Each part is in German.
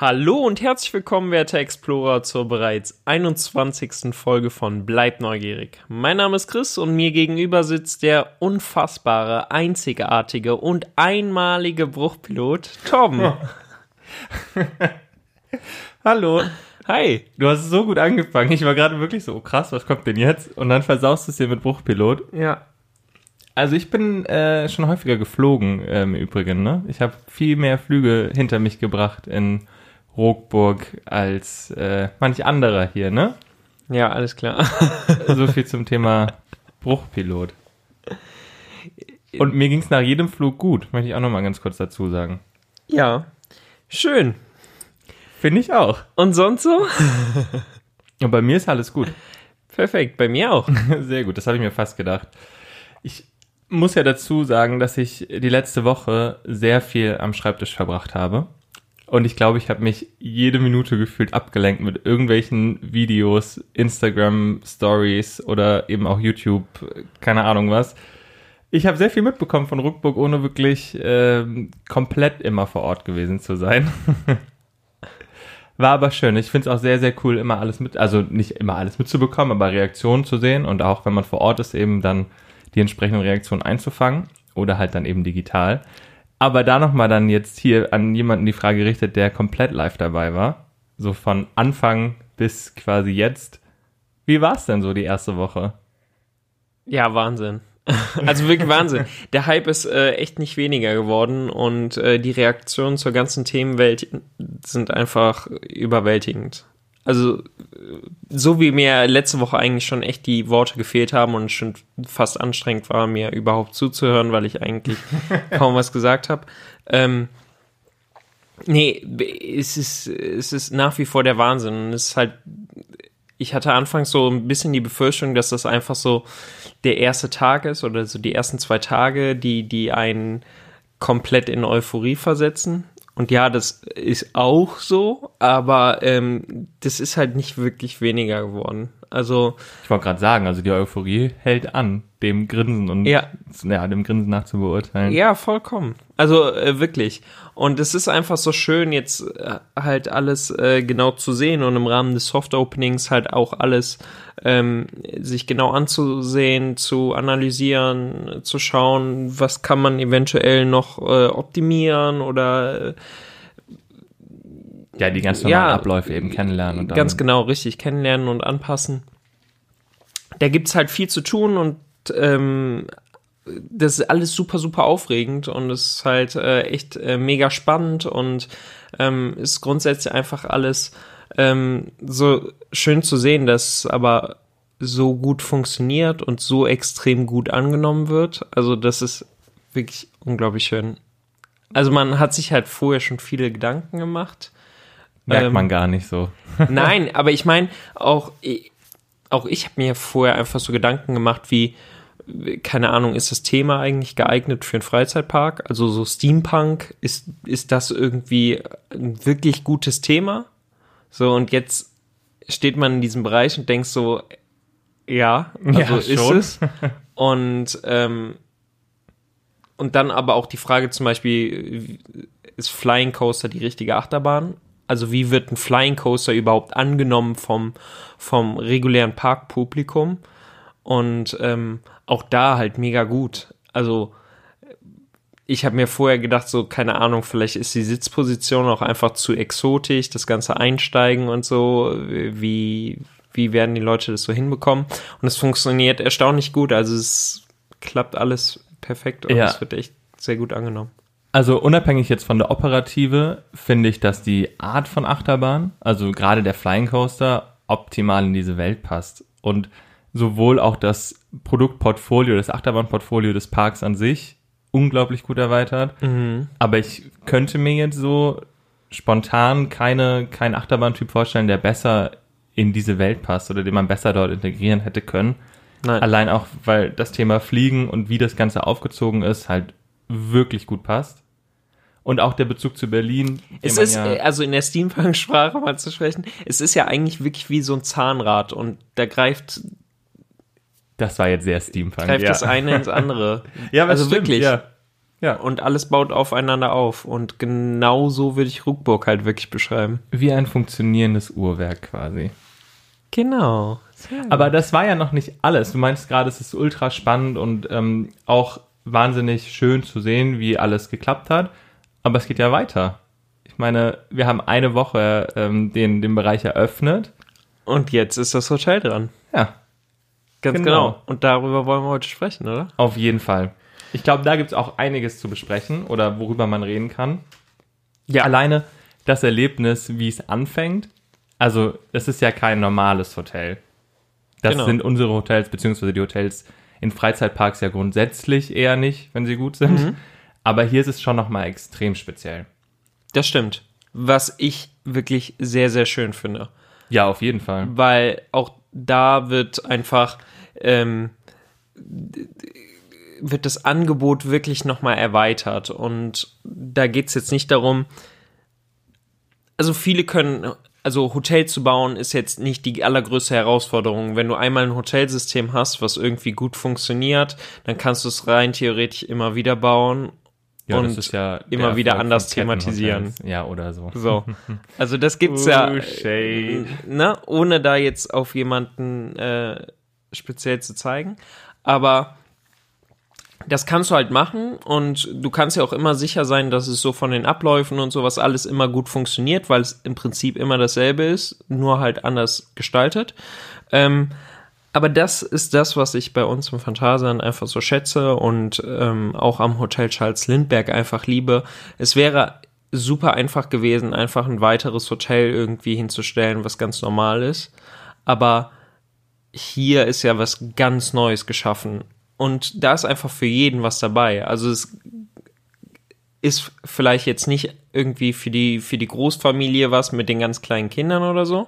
Hallo und herzlich willkommen, werte Explorer, zur bereits 21. Folge von Bleib neugierig. Mein Name ist Chris und mir gegenüber sitzt der unfassbare, einzigartige und einmalige Bruchpilot Tom. Hallo. Hi. Du hast es so gut angefangen. Ich war gerade wirklich so, oh krass, was kommt denn jetzt? Und dann versaust du es hier mit Bruchpilot. Ja. Also ich bin äh, schon häufiger geflogen äh, im Übrigen. Ne? Ich habe viel mehr Flüge hinter mich gebracht in Rockburg als äh, manch anderer hier, ne? Ja, alles klar. so viel zum Thema Bruchpilot. Und mir ging es nach jedem Flug gut, möchte ich auch nochmal ganz kurz dazu sagen. Ja, schön. Finde ich auch. Und sonst so? Und bei mir ist alles gut. Perfekt, bei mir auch. Sehr gut, das habe ich mir fast gedacht. Ich muss ja dazu sagen, dass ich die letzte Woche sehr viel am Schreibtisch verbracht habe. Und ich glaube, ich habe mich jede Minute gefühlt abgelenkt mit irgendwelchen Videos, Instagram Stories oder eben auch YouTube, keine Ahnung was. Ich habe sehr viel mitbekommen von Ruckburg, ohne wirklich äh, komplett immer vor Ort gewesen zu sein. War aber schön. Ich finde es auch sehr, sehr cool, immer alles mit, also nicht immer alles mitzubekommen, aber Reaktionen zu sehen und auch wenn man vor Ort ist, eben dann die entsprechenden Reaktionen einzufangen oder halt dann eben digital. Aber da nochmal dann jetzt hier an jemanden die Frage gerichtet, der komplett live dabei war. So von Anfang bis quasi jetzt. Wie war es denn so die erste Woche? Ja, Wahnsinn. Also wirklich Wahnsinn. Der Hype ist äh, echt nicht weniger geworden und äh, die Reaktionen zur ganzen Themenwelt sind einfach überwältigend. Also so wie mir letzte Woche eigentlich schon echt die Worte gefehlt haben und schon fast anstrengend war, mir überhaupt zuzuhören, weil ich eigentlich kaum was gesagt habe. Ähm, nee, es ist, es ist nach wie vor der Wahnsinn. Und es ist halt, ich hatte anfangs so ein bisschen die Befürchtung, dass das einfach so der erste Tag ist oder so die ersten zwei Tage, die, die einen komplett in Euphorie versetzen. Und ja, das ist auch so, aber ähm, das ist halt nicht wirklich weniger geworden. Also ich wollte gerade sagen, also die Euphorie hält an, dem Grinsen und ja, ja dem Grinsen nach zu beurteilen. Ja, vollkommen. Also äh, wirklich. Und es ist einfach so schön, jetzt äh, halt alles äh, genau zu sehen und im Rahmen des Soft Openings halt auch alles ähm, sich genau anzusehen, zu analysieren, zu schauen, was kann man eventuell noch äh, optimieren oder äh, ja, die ganz normalen ja, Abläufe eben kennenlernen. Und ganz genau, richtig, kennenlernen und anpassen. Da gibt's halt viel zu tun und ähm, das ist alles super, super aufregend und es ist halt äh, echt äh, mega spannend und ähm, ist grundsätzlich einfach alles ähm, so schön zu sehen, dass aber so gut funktioniert und so extrem gut angenommen wird. Also das ist wirklich unglaublich schön. Also man hat sich halt vorher schon viele Gedanken gemacht. Merkt ähm, man gar nicht so. nein, aber ich meine, auch, auch ich habe mir vorher einfach so Gedanken gemacht, wie, keine Ahnung, ist das Thema eigentlich geeignet für einen Freizeitpark? Also so Steampunk, ist, ist das irgendwie ein wirklich gutes Thema? So, und jetzt steht man in diesem Bereich und denkt so, ja, also ja, ist es. Und, ähm, und dann aber auch die Frage zum Beispiel, ist Flying Coaster die richtige Achterbahn? Also wie wird ein Flying Coaster überhaupt angenommen vom, vom regulären Parkpublikum? Und ähm, auch da halt mega gut. Also ich habe mir vorher gedacht, so, keine Ahnung, vielleicht ist die Sitzposition auch einfach zu exotisch, das ganze Einsteigen und so, wie, wie werden die Leute das so hinbekommen? Und es funktioniert erstaunlich gut, also es klappt alles perfekt und ja. es wird echt sehr gut angenommen. Also unabhängig jetzt von der Operative, finde ich, dass die Art von Achterbahn, also gerade der Flying Coaster, optimal in diese Welt passt. Und sowohl auch das Produktportfolio, das Achterbahnportfolio des Parks an sich unglaublich gut erweitert. Mhm. Aber ich könnte mir jetzt so spontan keine, keinen Achterbahntyp vorstellen, der besser in diese Welt passt oder den man besser dort integrieren hätte können. Nein. Allein auch, weil das Thema Fliegen und wie das Ganze aufgezogen ist, halt wirklich gut passt. Und auch der Bezug zu Berlin. Es ist, ja also in der Steampunk-Sprache mal zu sprechen, es ist ja eigentlich wirklich wie so ein Zahnrad und da greift das war jetzt sehr Steampunk. Greift ja. das eine ins andere. ja, aber also stimmt, wirklich. Ja. Ja. Und alles baut aufeinander auf. Und genau so würde ich Ruckburg halt wirklich beschreiben. Wie ein funktionierendes Uhrwerk quasi. Genau. Aber das war ja noch nicht alles. Du meinst gerade, es ist ultra spannend und ähm, auch wahnsinnig schön zu sehen, wie alles geklappt hat. Aber es geht ja weiter. Ich meine, wir haben eine Woche ähm, den, den Bereich eröffnet. Und jetzt ist das Hotel dran. Ja, Ganz Genau. genau. Und darüber wollen wir heute sprechen, oder? auf jeden Fall. Ich glaube, da gibt es auch einiges zu besprechen oder worüber man reden kann. Ja. Alleine das Erlebnis, wie es anfängt. Also, es ist ja kein normales Hotel. Das Genau. sind unsere Hotels, beziehungsweise die Hotels in Freizeitparks ja grundsätzlich eher nicht, wenn sie gut sind. Mhm. Aber hier ist es schon nochmal extrem speziell. Das stimmt. Was ich wirklich sehr, sehr schön finde. Ja, auf jeden Fall. Weil auch da wird einfach, ähm, wird das Angebot wirklich nochmal erweitert. Und da geht es jetzt nicht darum, also viele können, also Hotel zu bauen ist jetzt nicht die allergrößte Herausforderung. Wenn du einmal ein Hotelsystem hast, was irgendwie gut funktioniert, dann kannst du es rein theoretisch immer wieder bauen. Ja, und das ist ja immer der wieder anders thematisieren. Ja, oder so. So. Also das gibt's ja, Oh, shade. ne, ohne da jetzt auf jemanden äh, speziell zu zeigen. Aber das kannst du halt machen und du kannst ja auch immer sicher sein, dass es so von den Abläufen und sowas alles immer gut funktioniert, weil es im Prinzip immer dasselbe ist, nur halt anders gestaltet. Ähm, aber das ist das, was ich bei uns im Phantasian einfach so schätze und ähm, auch am Hotel Charles Lindbergh einfach liebe. Es wäre super einfach gewesen, einfach ein weiteres Hotel irgendwie hinzustellen, was ganz normal ist. Aber hier ist ja was ganz Neues geschaffen. Und da ist einfach für jeden was dabei. Also es ist vielleicht jetzt nicht irgendwie für die, für die Großfamilie was mit den ganz kleinen Kindern oder so.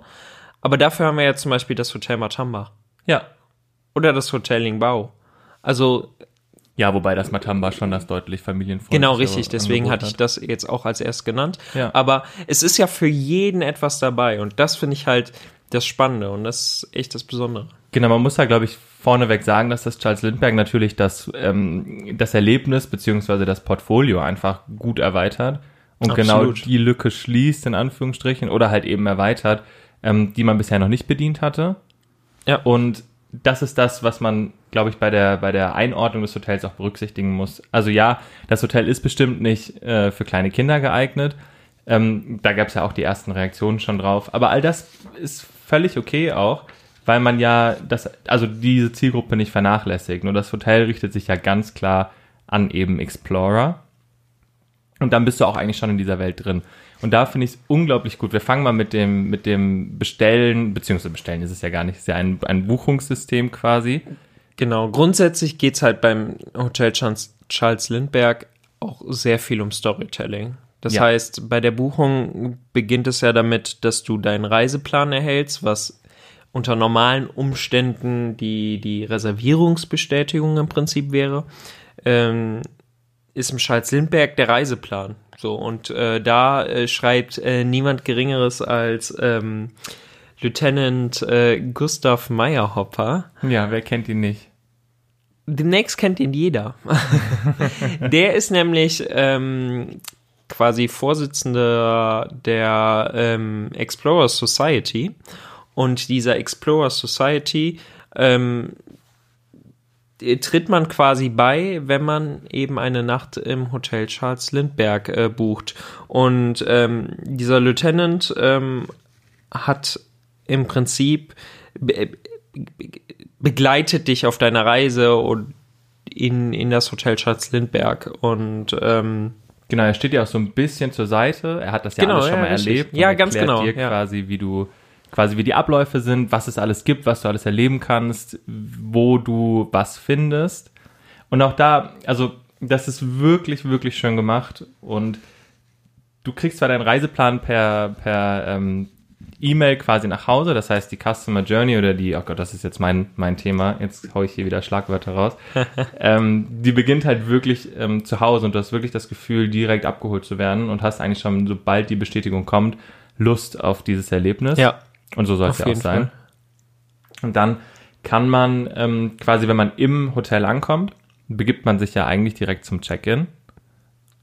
Aber dafür haben wir ja zum Beispiel das Hotel Matamba. Ja. Oder das Hotel Lingbao. Also Ja, wobei das Matamba schon das deutlich familienfreundliche Genau, richtig. Deswegen Angebot hatte ich das jetzt auch als erst genannt. Ja. Aber es ist ja für jeden etwas dabei. Und das finde ich halt das Spannende. Und das ist echt das Besondere. Genau, man muss da, glaube ich, vorneweg sagen, dass das Charles Lindbergh natürlich das, ähm, das Erlebnis beziehungsweise das Portfolio einfach gut erweitert und genau Absolut. die Lücke schließt, in Anführungsstrichen, oder halt eben erweitert, ähm, die man bisher noch nicht bedient hatte. Ja. Und das ist das, was man, glaube ich, bei der, bei der Einordnung des Hotels auch berücksichtigen muss. Also ja, das Hotel ist bestimmt nicht äh, für kleine Kinder geeignet. Ähm, da gab es ja auch die ersten Reaktionen schon drauf. Aber all das ist völlig okay auch, weil man ja das, also diese Zielgruppe nicht vernachlässigt. Nur das Hotel richtet sich ja ganz klar an eben Explorer. Und dann bist du auch eigentlich schon in dieser Welt drin. Und da finde ich es unglaublich gut. Wir fangen mal mit dem, mit dem Bestellen, beziehungsweise Bestellen ist es ja gar nicht, es ist ja ein, ein Buchungssystem quasi. Genau. Grundsätzlich geht's halt beim Hotel Charles, Charles Lindbergh auch sehr viel um Storytelling. Das Ja. heißt, bei der Buchung beginnt es ja damit, dass du deinen Reiseplan erhältst, was unter normalen Umständen die, die Reservierungsbestätigung im Prinzip wäre. Ähm, ist im Charles Lindbergh der Reiseplan. So, und äh, da äh, schreibt äh, niemand Geringeres als ähm, Lieutenant äh, Gustav Meyerhopper. Ja, wer kennt ihn nicht? Demnächst kennt ihn jeder. der ist nämlich ähm, quasi Vorsitzender der ähm, Explorer Society. Und dieser Explorer Society ähm, tritt man quasi bei, wenn man eben eine Nacht im Hotel Charles Lindbergh äh, bucht. Und ähm, dieser Lieutenant ähm, hat im Prinzip be be begleitet dich auf deiner Reise und in, in das Hotel Charles Lindbergh. Und ähm, Genau, er steht ja auch so ein bisschen zur Seite. Er hat das ja Genau, alles schon ja, mal richtig. erlebt. Ja, und ganz genau, Dir ja. quasi, wie du, quasi wie die Abläufe sind, was es alles gibt, was du alles erleben kannst, wo du was findest. Und auch da, also das ist wirklich, wirklich schön gemacht. Und du kriegst zwar deinen Reiseplan per, per ähm, E-Mail quasi nach Hause, das heißt die Customer Journey oder die, oh Gott, das ist jetzt mein, mein Thema, jetzt hau ich hier wieder Schlagwörter raus, ähm, die beginnt halt wirklich ähm, zu Hause und du hast wirklich das Gefühl, direkt abgeholt zu werden und hast eigentlich schon, sobald die Bestätigung kommt, Lust auf dieses Erlebnis. ja, Und so soll es ja auch sein. Fall. Und dann kann man ähm, quasi, wenn man im Hotel ankommt, begibt man sich ja eigentlich direkt zum Check-in.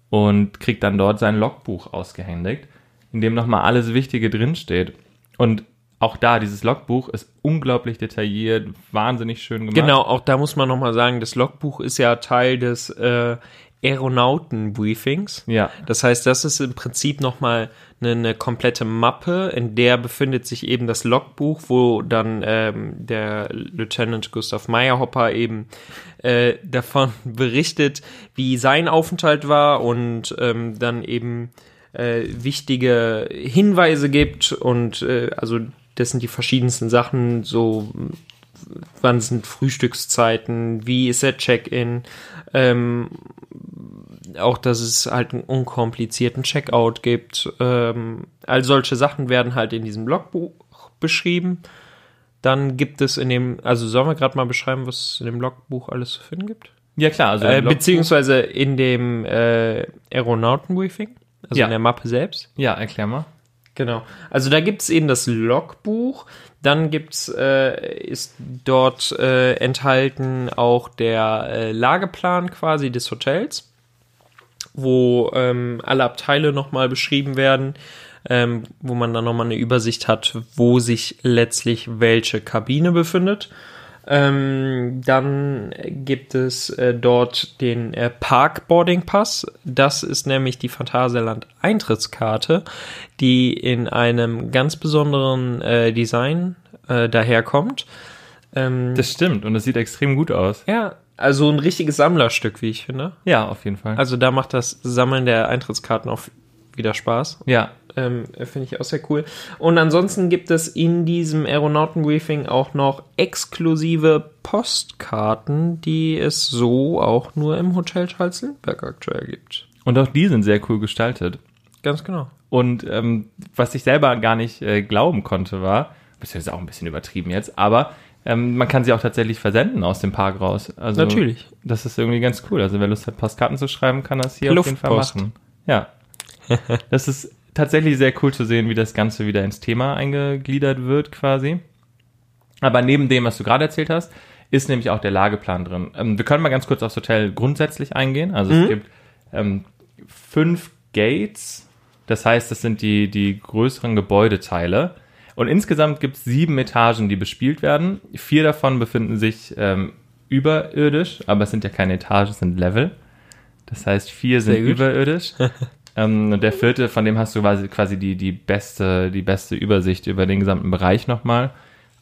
und kriegt dann dort sein Logbuch ausgehändigt, in dem nochmal alles Wichtige drinsteht. Und auch da, dieses Logbuch ist unglaublich detailliert, wahnsinnig schön gemacht. Genau, auch da muss man nochmal sagen, das Logbuch ist ja Teil des äh, Aeronauten-Briefings. Ja. Das heißt, das ist im Prinzip nochmal eine, eine komplette Mappe, in der befindet sich eben das Logbuch, wo dann ähm, der Lieutenant Gustav Meyerhopper eben äh, davon berichtet, wie sein Aufenthalt war und ähm, dann eben äh, wichtige Hinweise gibt und äh, also das sind die verschiedensten Sachen, so wann sind Frühstückszeiten, wie ist der Check-in, ähm, auch, dass es halt einen unkomplizierten Checkout gibt. Ähm, all solche Sachen werden halt in diesem Logbuch beschrieben. Dann gibt es in dem, also sollen wir gerade mal beschreiben, was es in dem Logbuch alles zu finden gibt? Ja, klar. Also Äh, beziehungsweise in dem äh, Aeronautenbriefing, also Ja. in der Mappe selbst. ja, erklär mal. Genau. Also da gibt es eben das Logbuch, dann gibt's, äh, ist dort äh, enthalten auch der äh, Lageplan quasi des Hotels, wo ähm, alle Abteile nochmal beschrieben werden, ähm, wo man dann nochmal eine Übersicht hat, wo sich letztlich welche Kabine befindet. Ähm, dann gibt es äh, dort den äh, Park Boarding Pass. Das ist nämlich die Phantasialand Eintrittskarte, die in einem ganz besonderen äh, Design äh, daherkommt. Ähm, Das stimmt und es sieht extrem gut aus. ja, also ein richtiges Sammlerstück, wie ich finde. Ja, auf jeden Fall. Also da macht das Sammeln der Eintrittskarten auch wieder Spaß. ja, Ähm, Finde ich auch sehr cool. Und ansonsten gibt es in diesem Aeronautenbriefing auch noch exklusive Postkarten, die es so auch nur im Hotel Schalzenberg aktuell gibt. und auch die sind sehr cool gestaltet. Ganz genau. Und ähm, was ich selber gar nicht äh, glauben konnte, war, das ist auch ein bisschen übertrieben jetzt, aber ähm, man kann sie auch tatsächlich versenden aus dem Park raus. Also, Natürlich. Das ist irgendwie ganz cool. Also wer Lust hat, Postkarten zu schreiben, kann das hier auf jeden Fall Luftpost. machen. Ja. das ist tatsächlich sehr cool zu sehen, wie das Ganze wieder ins Thema eingegliedert wird quasi. Aber neben dem, was du gerade erzählt hast, ist nämlich auch der Lageplan drin. Ähm, wir können mal ganz kurz aufs Hotel grundsätzlich eingehen. Also es gibt ähm, fünf Gates. Das heißt, das sind die, die größeren Gebäudeteile. Und insgesamt gibt es sieben Etagen, die bespielt werden. Vier davon befinden sich ähm, überirdisch, aber es sind ja keine Etagen, es sind Level. Das heißt, vier sind überirdisch. ähm, der vierte, von dem hast du quasi, quasi die, die, beste, die beste Übersicht über den gesamten Bereich nochmal.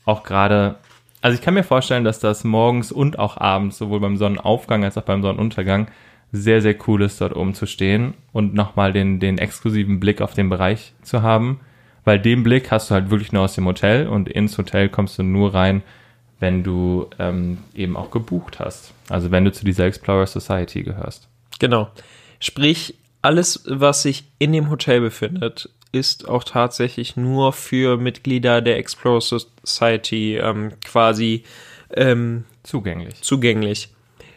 Auch gerade, also ich kann mir vorstellen, dass das morgens und auch abends, sowohl beim Sonnenaufgang als auch beim Sonnenuntergang, sehr, sehr cool ist, dort oben zu stehen und nochmal den, den exklusiven Blick auf den Bereich zu haben. Weil den Blick hast du halt wirklich nur aus dem Hotel und ins Hotel kommst du nur rein, wenn du ähm, eben auch gebucht hast. Also wenn du zu dieser Explorer Society gehörst. Genau. Sprich, alles, was sich in dem Hotel befindet, ist auch tatsächlich nur für Mitglieder der Explorer Society ähm, quasi ähm, Zugänglich. zugänglich.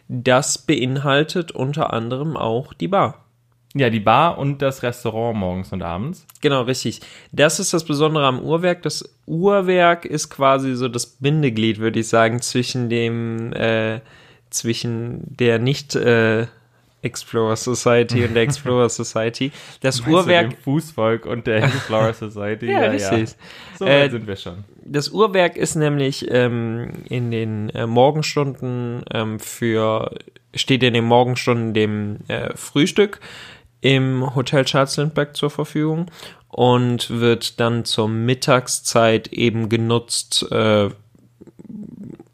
Das beinhaltet unter anderem auch die Bar. Ja, die Bar und das Restaurant morgens und abends. Genau, richtig. Das ist das Besondere am Uhrwerk. Das Uhrwerk ist quasi so das Bindeglied, würde ich sagen, zwischen dem, äh, zwischen der nicht äh, Explorer Society und der Explorer Society. Das Uhrwerk, Dem Fußvolk und der Explorer Society. ja, richtig. So weit Äh, sind wir schon. Das Uhrwerk ist nämlich ähm, in den äh, Morgenstunden ähm, für, steht in den Morgenstunden dem äh, Frühstück im Hotel Charles Lindbergh zur Verfügung und wird dann zur Mittagszeit eben genutzt, äh,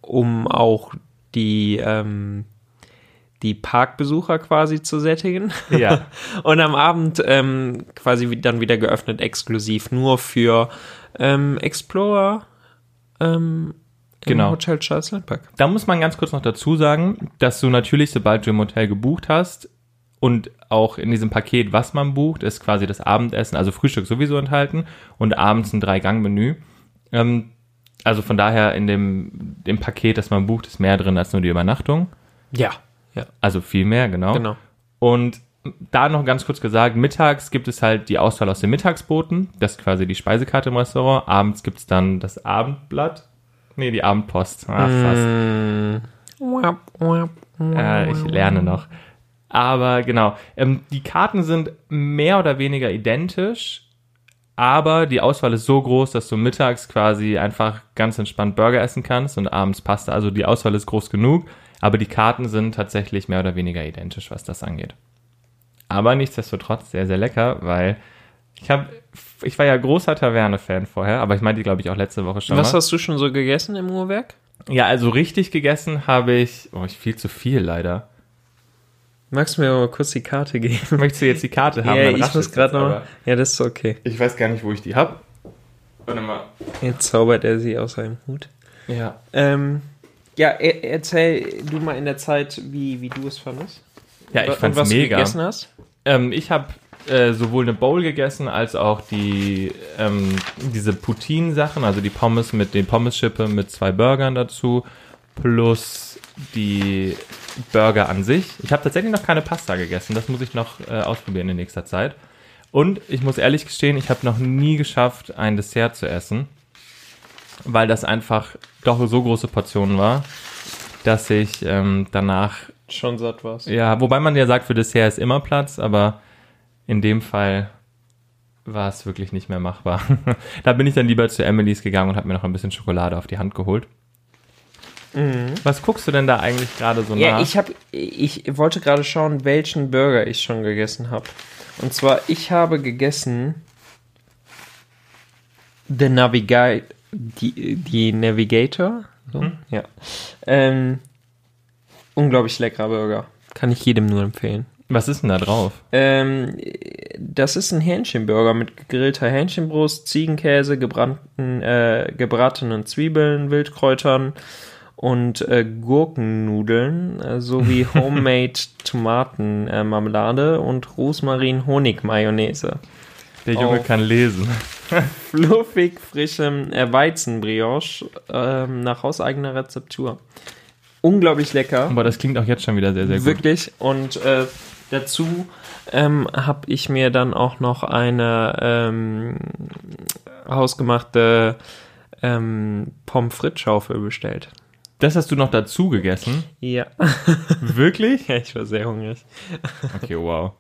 um auch die, ähm, die Parkbesucher quasi zu sättigen. Ja. Und am Abend ähm, quasi dann wieder geöffnet, exklusiv nur für ähm, Explorer ähm, Genau. Hotel Charles Lindbergh. Da muss man ganz kurz noch dazu sagen, dass du natürlich, sobald du im Hotel gebucht hast und auch in diesem Paket, was man bucht, ist quasi das Abendessen, also Frühstück sowieso enthalten und abends ein Drei-Gang-Menü. Ähm, also von daher in dem, dem Paket, das man bucht, ist mehr drin als nur die Übernachtung. Ja, ja, Also viel mehr, genau. genau. Und da noch ganz kurz gesagt, mittags gibt es halt die Auswahl aus den Mittagsboten. Das ist quasi die Speisekarte im Restaurant. Abends gibt es dann das Abendblatt. Nee, die Abendpost. Ah, fast. Mm. Wap, wap, Äh, ich lerne noch. Aber genau, ähm, die Karten sind mehr oder weniger identisch, aber die Auswahl ist so groß, dass du mittags quasi einfach ganz entspannt Burger essen kannst und abends Pasta. Also die Auswahl ist groß genug, aber die Karten sind tatsächlich mehr oder weniger identisch, was das angeht. Aber nichtsdestotrotz sehr, sehr lecker, weil ich habe, ich war ja großer Taverne-Fan vorher, aber ich meinte, glaube ich, auch letzte Woche schon. Was mal. hast du schon so gegessen im Uhrwerk? Ja, also richtig gegessen habe ich, oh, ich viel zu viel leider. Magst du mir mal kurz die Karte geben? Möchtest du jetzt die Karte haben? ja, Dann ich muss gerade noch. Ja, das ist okay. Ich weiß gar nicht, wo ich die habe. Warte mal. Jetzt zaubert er sie aus seinem Hut. Ja. Ähm, ja, er, erzähl du mal in der Zeit, wie, wie du es fandest. Ja, ich fand's was mega. du gegessen hast. Ähm, ich habe äh, sowohl eine Bowl gegessen als auch die ähm, diese Poutine-Sachen, also die Pommes mit den Pommesschippe mit zwei Burgern dazu, plus die Burger an sich. Ich habe tatsächlich noch keine Pasta gegessen, das muss ich noch äh, ausprobieren in nächster Zeit. Und ich muss ehrlich gestehen, ich habe noch nie geschafft, ein Dessert zu essen, weil das einfach doch so große Portionen war, dass ich ähm, danach Schon satt warst. ja, wobei man ja sagt, für Dessert ist immer Platz, aber in dem Fall war es wirklich nicht mehr machbar. da bin ich dann lieber zu Emily's gegangen und habe mir noch ein bisschen Schokolade auf die Hand geholt. Was guckst du denn da eigentlich gerade so Ja, nach? ich habe, ich wollte gerade schauen, welchen Burger ich schon gegessen habe. Und zwar, ich habe gegessen The Navigate, die, die Navigator. So, Mhm. ja. Ähm, unglaublich leckerer Burger. Kann ich jedem nur empfehlen. Was ist denn da drauf? Ähm, das ist ein Hähnchenburger mit gegrillter Hähnchenbrust, Ziegenkäse, gebrannten, äh, gebratenen Zwiebeln, Wildkräutern und äh, Gurkennudeln äh, sowie Homemade Tomatenmarmelade Marmelade und Rosmarin-Honig-Mayonnaise. Der Junge Auf. kann lesen. Fluffig frischem äh, Weizenbrioche ähm, nach hauseigener Rezeptur. Unglaublich lecker. Aber das klingt auch jetzt schon wieder sehr, sehr gut. Wirklich. Und äh, dazu ähm, habe ich mir dann auch noch eine ähm, hausgemachte ähm, Pommes frites Schaufel bestellt. Das hast du noch dazu gegessen? Ja. Wirklich? ja, ich war sehr hungrig. Okay, wow.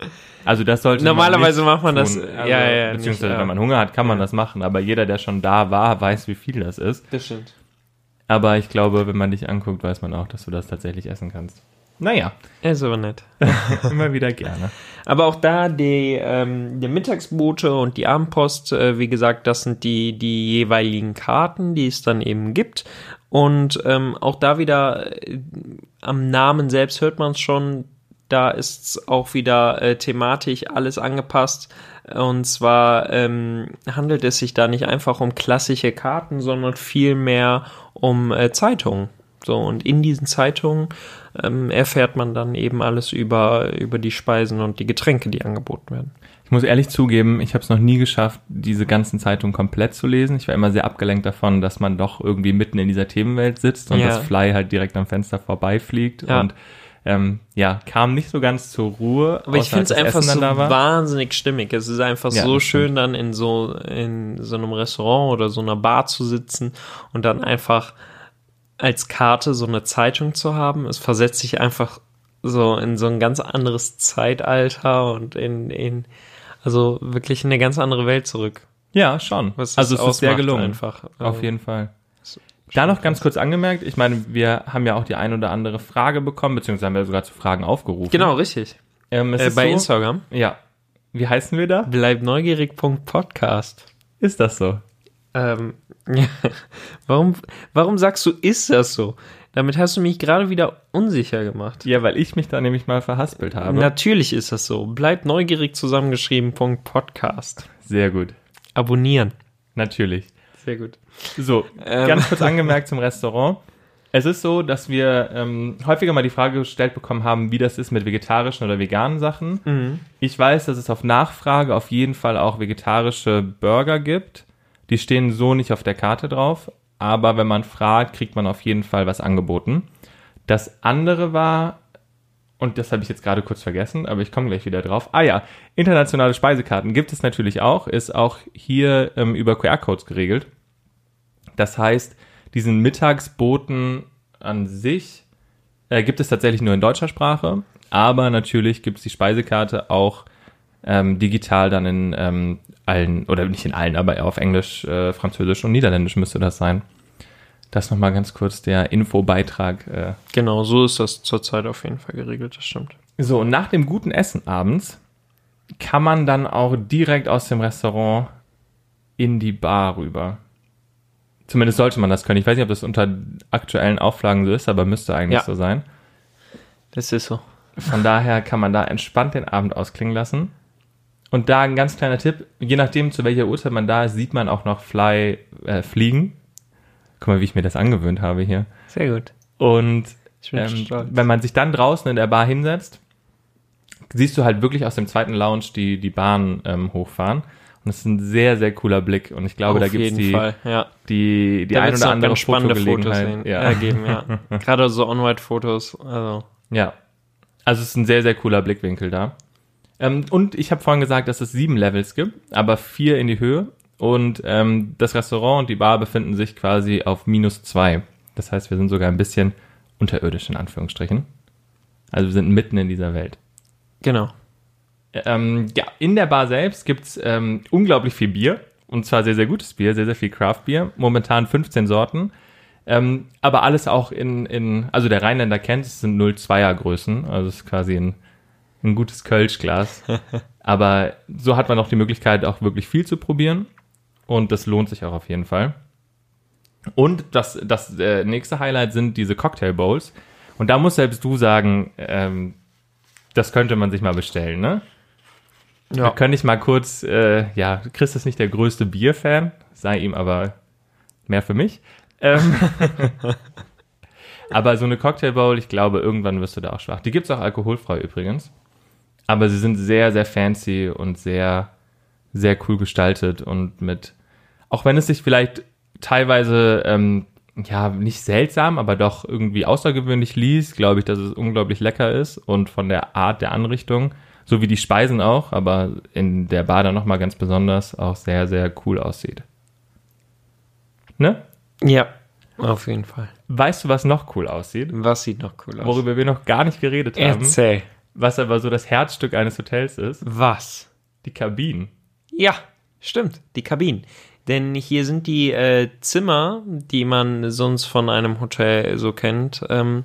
Also das sollte Normalerweise man macht man das- tun. ja, ja, beziehungsweise nicht, ja. wenn man Hunger hat, kann man das machen. Aber jeder, der schon da war, weiß, wie viel das ist. Das stimmt. Aber ich glaube, wenn man dich anguckt, weiß man auch, dass du das tatsächlich essen kannst. Naja, Ist aber nett. immer wieder gerne. Aber auch da die, ähm, die Mittagsbote und die Abendpost, äh, wie gesagt, das sind die, die jeweiligen Karten, die es dann eben gibt. Und ähm, auch da wieder äh, am Namen selbst hört man es schon, da ist auch wieder äh, thematisch alles angepasst. Und zwar ähm, handelt es sich da nicht einfach um klassische Karten, sondern vielmehr um äh, Zeitungen. So, und in diesen Zeitungen ähm, erfährt man dann eben alles über, über die Speisen und die Getränke, die angeboten werden. Ich muss ehrlich zugeben, ich habe es noch nie geschafft, diese ganzen Zeitungen komplett zu lesen. Ich war immer sehr abgelenkt davon, dass man doch irgendwie mitten in dieser Themenwelt sitzt und Ja. das Fly halt direkt am Fenster vorbeifliegt. Ja. Und ähm, ja, kam nicht so ganz zur Ruhe. Aber ich finde es einfach so wahnsinnig stimmig. Es ist einfach Ja, so schön, dann in so, in so einem Restaurant oder so einer Bar zu sitzen und dann einfach als Karte so eine Zeitung zu haben. Es versetzt sich einfach so in so ein ganz anderes Zeitalter und in, in also wirklich in eine ganz andere Welt zurück. Ja, schon. Was also es ist sehr gelungen. Einfach. Auf jeden Fall. Da noch ganz kurz angemerkt, ich meine, wir haben ja auch die ein oder andere Frage bekommen, beziehungsweise haben wir sogar zu Fragen aufgerufen. Genau, richtig. Ähm, Äh, bei so, Instagram. Ja. Wie heißen wir da? Bleib neugierig.podcast. Ist das so? Ähm, ja. Warum, warum sagst du, ist das so? Damit hast du mich gerade wieder unsicher gemacht. Ja, weil ich mich da nämlich mal verhaspelt habe. Natürlich ist das so. Bleib neugierig zusammengeschrieben. Podcast. Sehr gut. Abonnieren. Natürlich. Sehr gut. So, Ähm. ganz kurz angemerkt zum Restaurant. Es ist so, dass wir ähm, häufiger mal die Frage gestellt bekommen haben, wie das ist mit vegetarischen oder veganen Sachen. Mhm. Ich weiß, dass es auf Nachfrage auf jeden Fall auch vegetarische Burger gibt. Die stehen so nicht auf der Karte drauf, aber wenn man fragt, kriegt man auf jeden Fall was angeboten. Das andere war, und das habe ich jetzt gerade kurz vergessen, aber ich komme gleich wieder drauf. Ah ja, internationale Speisekarten gibt es natürlich auch, ist auch hier ähm, über QR-Codes geregelt. Das heißt, diesen Mittagsboten an sich Äh, gibt es tatsächlich nur in deutscher Sprache, aber natürlich gibt es die Speisekarte auch ähm, digital dann in ähm, allen, oder nicht in allen, aber auf Englisch, äh, Französisch und Niederländisch müsste das sein. Das nochmal ganz kurz der Infobeitrag. Äh. Genau, so ist das zurzeit auf jeden Fall geregelt, das stimmt. So, und nach dem guten Essen abends kann man dann auch direkt aus dem Restaurant in die Bar rüber. Zumindest sollte man das können. Ich weiß nicht, ob das unter aktuellen Auflagen so ist, aber müsste eigentlich Ja. so sein. Das ist so. Von daher kann man da entspannt den Abend ausklingen lassen. Und da ein ganz kleiner Tipp, je nachdem, zu welcher Uhrzeit man da ist, sieht man auch noch Fly äh, fliegen. Guck mal, wie ich mir das angewöhnt habe hier. Sehr gut. Und ähm, wenn man sich dann draußen in der Bar hinsetzt, siehst du halt wirklich aus dem zweiten Lounge die, die Bahn ähm, hochfahren. Und das ist ein sehr, sehr cooler Blick. Und ich glaube, da auf gibt es die, Fall, ja. die, die Da ein oder andere spannende Fotos ja. ergeben, ja. Gerade so On-White-Fotos, also. Ja. Also es ist ein sehr, sehr cooler Blickwinkel da. Ähm, und ich habe vorhin gesagt, dass es sieben Levels gibt, aber vier in die Höhe. Und ähm, das Restaurant und die Bar befinden sich quasi auf minus zwei. Das heißt, wir sind sogar ein bisschen unterirdisch in Anführungsstrichen. Also wir sind mitten in dieser Welt. Genau. Ähm, ja, in der Bar selbst gibt's ähm, unglaublich viel Bier. Und zwar sehr, sehr gutes Bier, sehr, sehr viel Craft-Bier. Momentan 15 Sorten. Ähm, aber alles auch in, in, also der Rheinländer kennt, es sind 0,2er Größen. Also es ist quasi ein, ein gutes Kölschglas. aber so hat man auch die Möglichkeit, auch wirklich viel zu probieren. Und das lohnt sich auch auf jeden Fall. Und das, das äh, nächste Highlight sind diese Cocktail Bowls. Und da muss selbst du sagen, ähm, das könnte man sich mal bestellen, ne? Ja. können nicht mal kurz, äh, ja, Chris ist nicht der größte Bierfan, sei ihm aber mehr für mich. Ähm, aber so eine Cocktail Bowl, ich glaube, irgendwann wirst du da auch schwach. Die gibt's auch alkoholfrei übrigens. Aber sie sind sehr, sehr fancy und sehr, sehr cool gestaltet und mit, auch wenn es sich vielleicht teilweise, ähm, ja, nicht seltsam, aber doch irgendwie außergewöhnlich liest, glaube ich, dass es unglaublich lecker ist und von der Art der Anrichtung, so wie die Speisen auch, aber in der Bar dann nochmal ganz besonders auch sehr, sehr cool aussieht. Ne? Ja, auf jeden Fall. Weißt du, was noch cool aussieht? Was sieht noch cool aus? Worüber wir noch gar nicht geredet haben, Erzähl. Was aber so das Herzstück eines Hotels ist, Was? die Kabinen. Ja, stimmt, die Kabinen. Denn hier sind die äh, Zimmer, die man sonst von einem Hotel so kennt, ähm,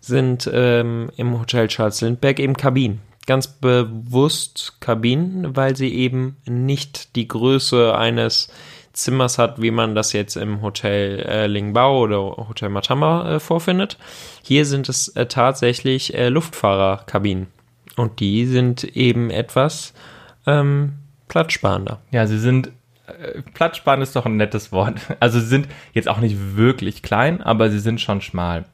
sind ähm, im Hotel Charles Lindbergh eben Kabinen. Ganz bewusst Kabinen, weil sie eben nicht die Größe eines Zimmers hat, wie man das jetzt im Hotel äh, Lingbao oder Hotel Matamba äh, vorfindet. Hier sind es äh, tatsächlich äh, Luftfahrerkabinen. Und die sind eben etwas ähm, platzsparender. Ja, sie sind, äh, Platzspann ist doch ein nettes Wort. Also sie sind jetzt auch nicht wirklich klein, aber sie sind schon schmal.